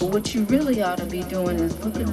But what you really ought to be doing is looking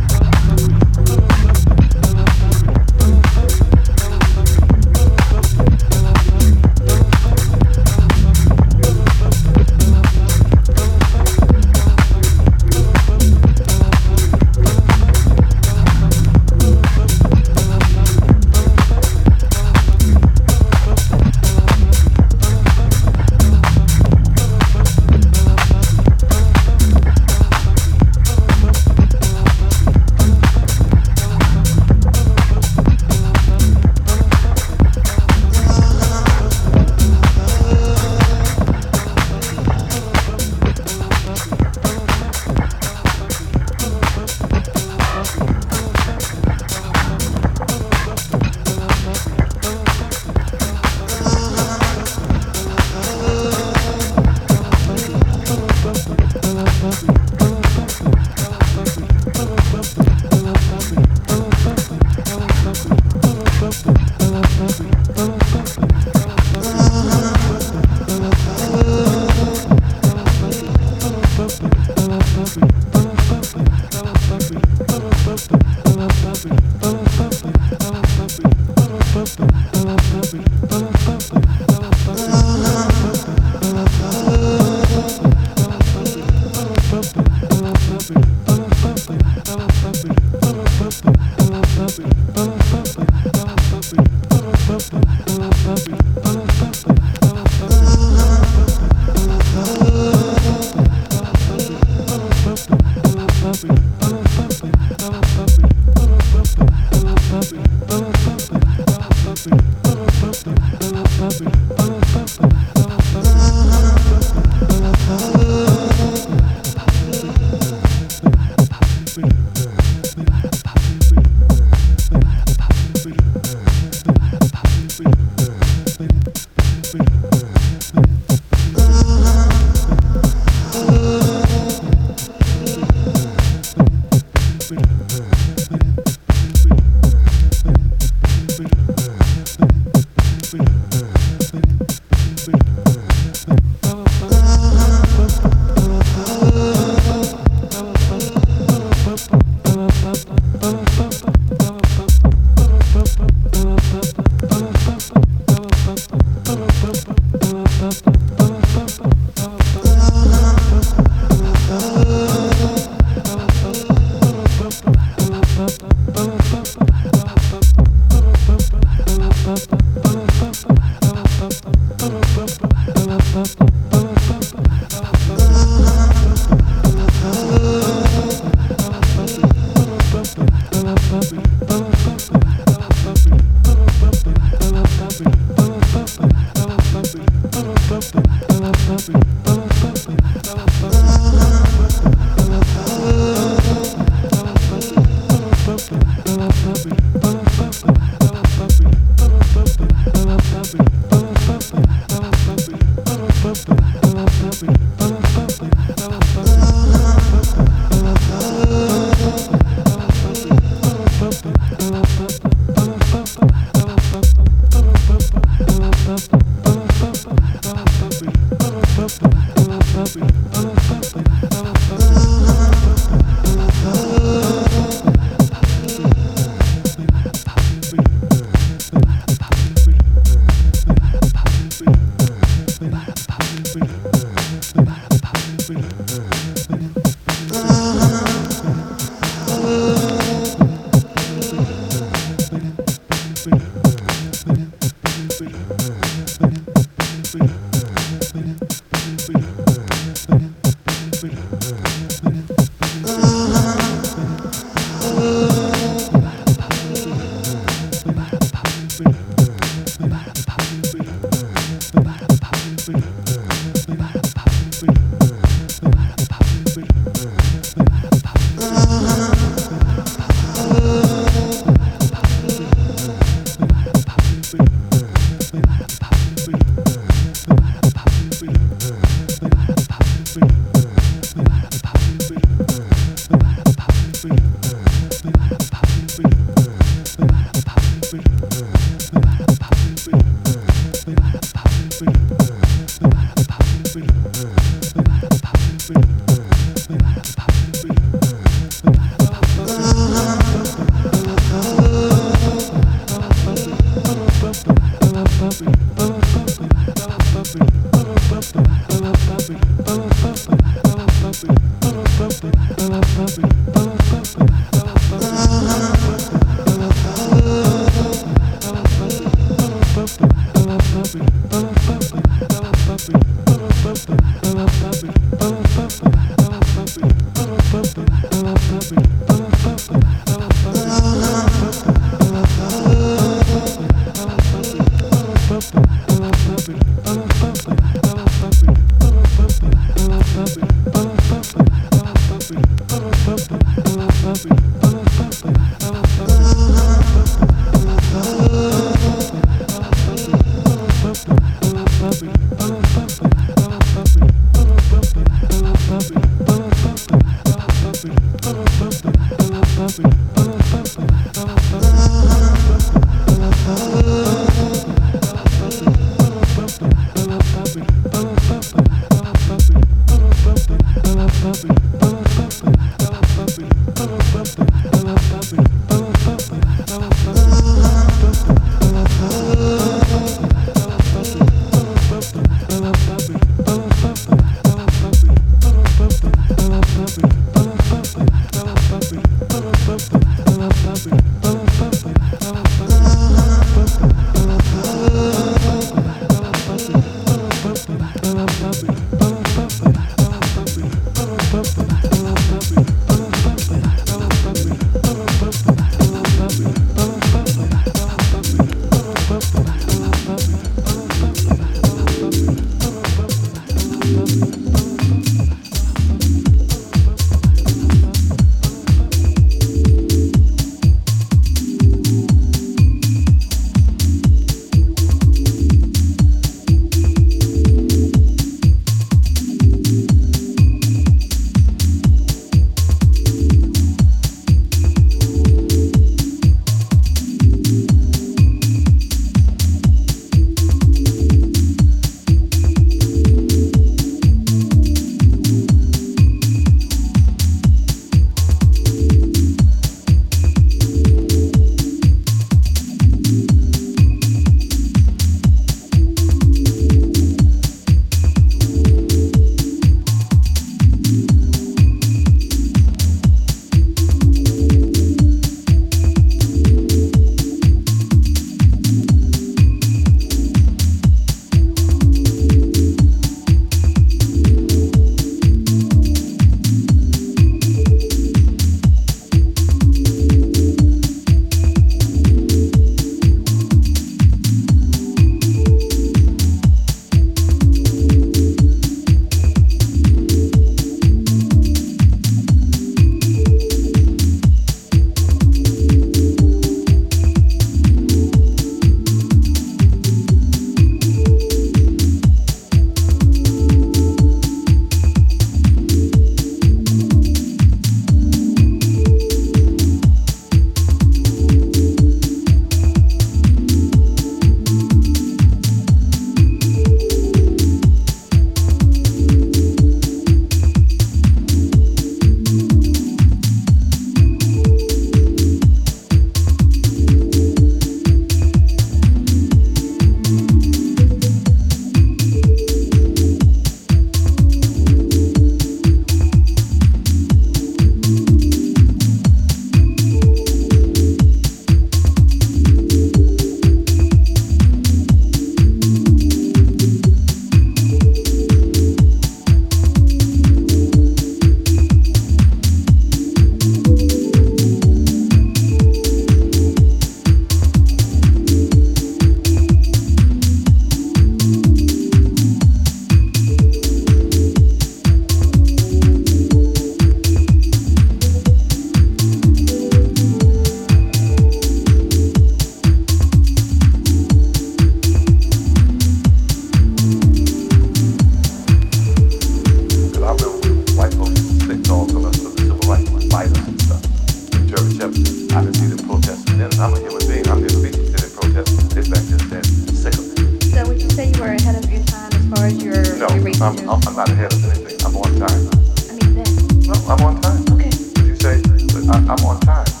No, I'm, I'm not ahead of anything. I'm on time. I mean this. No, I'm on time. Okay. You say, I'm on time.